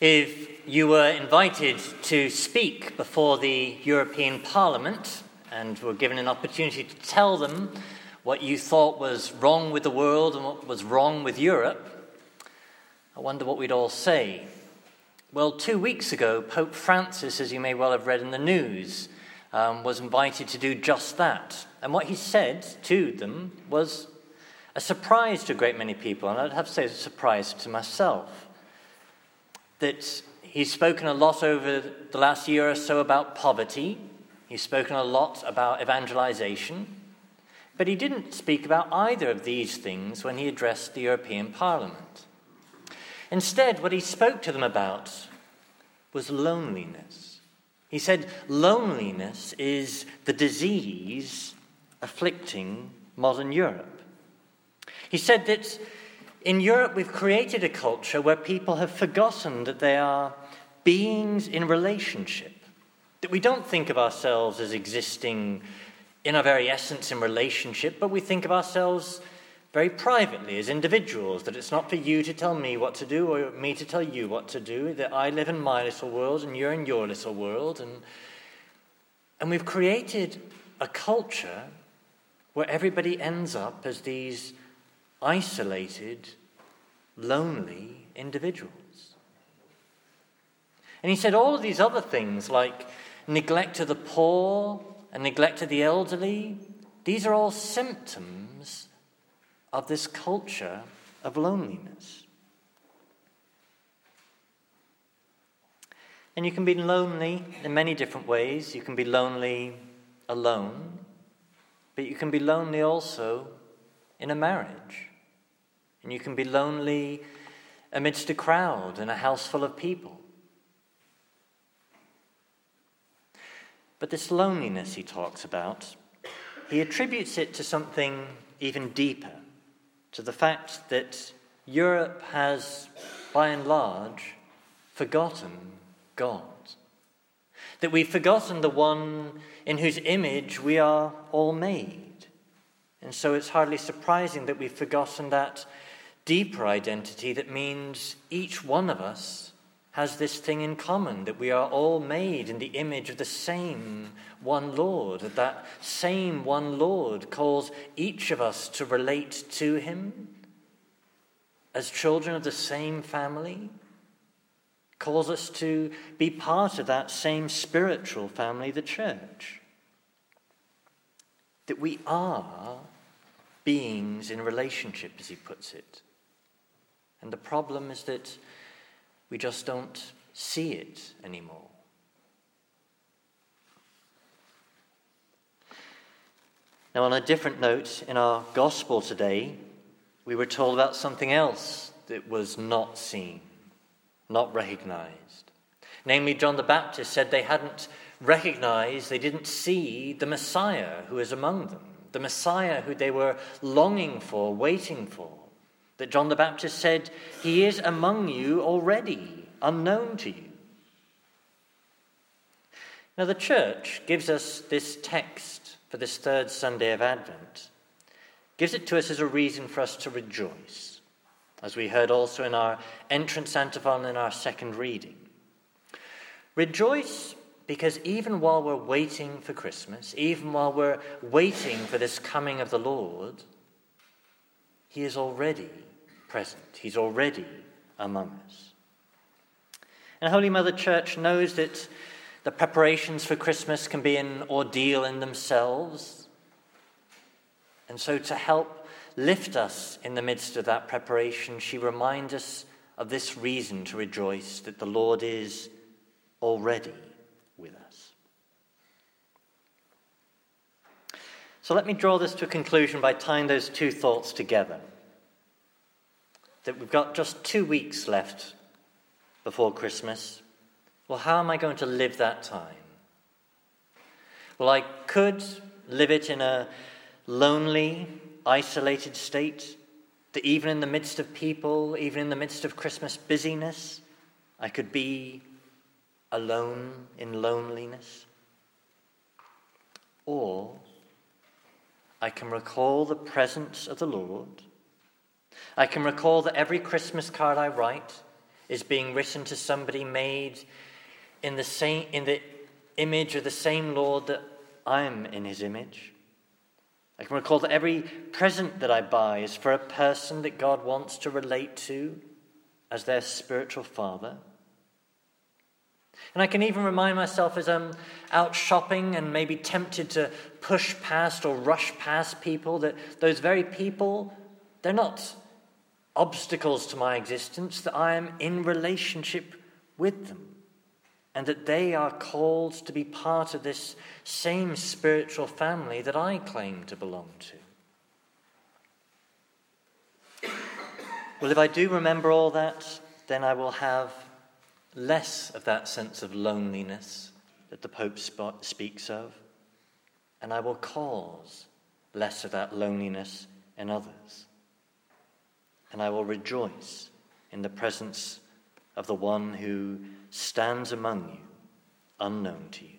If you were invited to speak before the European Parliament and were given an opportunity to tell them what you thought was wrong with the world and what was wrong with Europe, I wonder what we'd all say. Well, two weeks ago, Pope Francis, as you may well have read in the news, um, was invited to do just that. And what he said to them was a surprise to a great many people, and I'd have to say a surprise to myself that he's spoken a lot over the last year or so about poverty. He's spoken a lot about evangelization. But he didn't speak about either of these things when he addressed the European Parliament. Instead, what he spoke to them about was loneliness. He said, Loneliness is the disease afflicting modern Europe. He said that in Europe, we've created a culture where people have forgotten that they are beings in relationship, that we don't think of ourselves as existing in our very essence in relationship, but we think of ourselves very privately as individuals, that it's not for you to tell me what to do or me to tell you what to do, that I live in my little world and you're in your little world. And, and we've created a culture where everybody ends up as these isolated, lonely individuals. And he said all of these other things like neglect of the poor and neglect of the elderly, these are all symptoms of this culture of loneliness. And you can be lonely in many different ways. You can be lonely alone, but you can be lonely also in a marriage. And you can be lonely amidst a crowd in a house full of people. But this loneliness he talks about, he attributes it to something even deeper, to the fact that Europe has, by and large, forgotten God. That we've forgotten the one in whose image we are all made. And so it's hardly surprising that we've forgotten that deeper identity that means each one of us has this thing in common that we are all made in the image of the same one Lord, that that same one Lord calls each of us to relate to Him as children of the same family, calls us to be part of that same spiritual family, the church. That we are beings in relationship, as he puts it. And the problem is that we just don't see it anymore. Now, on a different note, in our gospel today, we were told about something else that was not seen, not recognized. Namely, John the Baptist said they hadn't recognized, they didn't see the Messiah who is among them, the Messiah who they were longing for, waiting for that John the Baptist said, He is among you already, unknown to you. Now, the church gives us this text for this third Sunday of Advent, gives it to us as a reason for us to rejoice, as we heard also in our entrance antiphon in our second reading. Rejoice because even while we're waiting for Christmas, even while we're waiting for this coming of the Lord, he is already present, He's already among us. And Holy Mother Church knows that the preparations for Christmas can be an ordeal in themselves. And so, to help lift us in the midst of that preparation, she reminds us of this reason to rejoice that the Lord is already with us. So let me draw this to a conclusion by tying those two thoughts together. That we've got just two weeks left before Christmas. Well, how am I going to live that time? Well, I could live it in a lonely, isolated state, that even in the midst of people, even in the midst of Christmas busyness, I could be alone in loneliness. Or I can recall the presence of the Lord. I can recall that every Christmas card I write, is being written to somebody made in the same in the image of the same Lord that I am in his image. I can recall that every present that I buy is for a person that God wants to relate to as their spiritual father. And I can even remind myself as I'm out shopping and maybe tempted to push past or rush past people that those very people, they're not obstacles to my existence, that I am in relationship with them and that they are called to be part of this same spiritual family that I claim to belong to. Well, if I do remember all that, then I will have less of that sense of loneliness that the Pope speaks of, and I will cause less of that loneliness in others. And I will rejoice in the presence of the one who stands among you, unknown to you.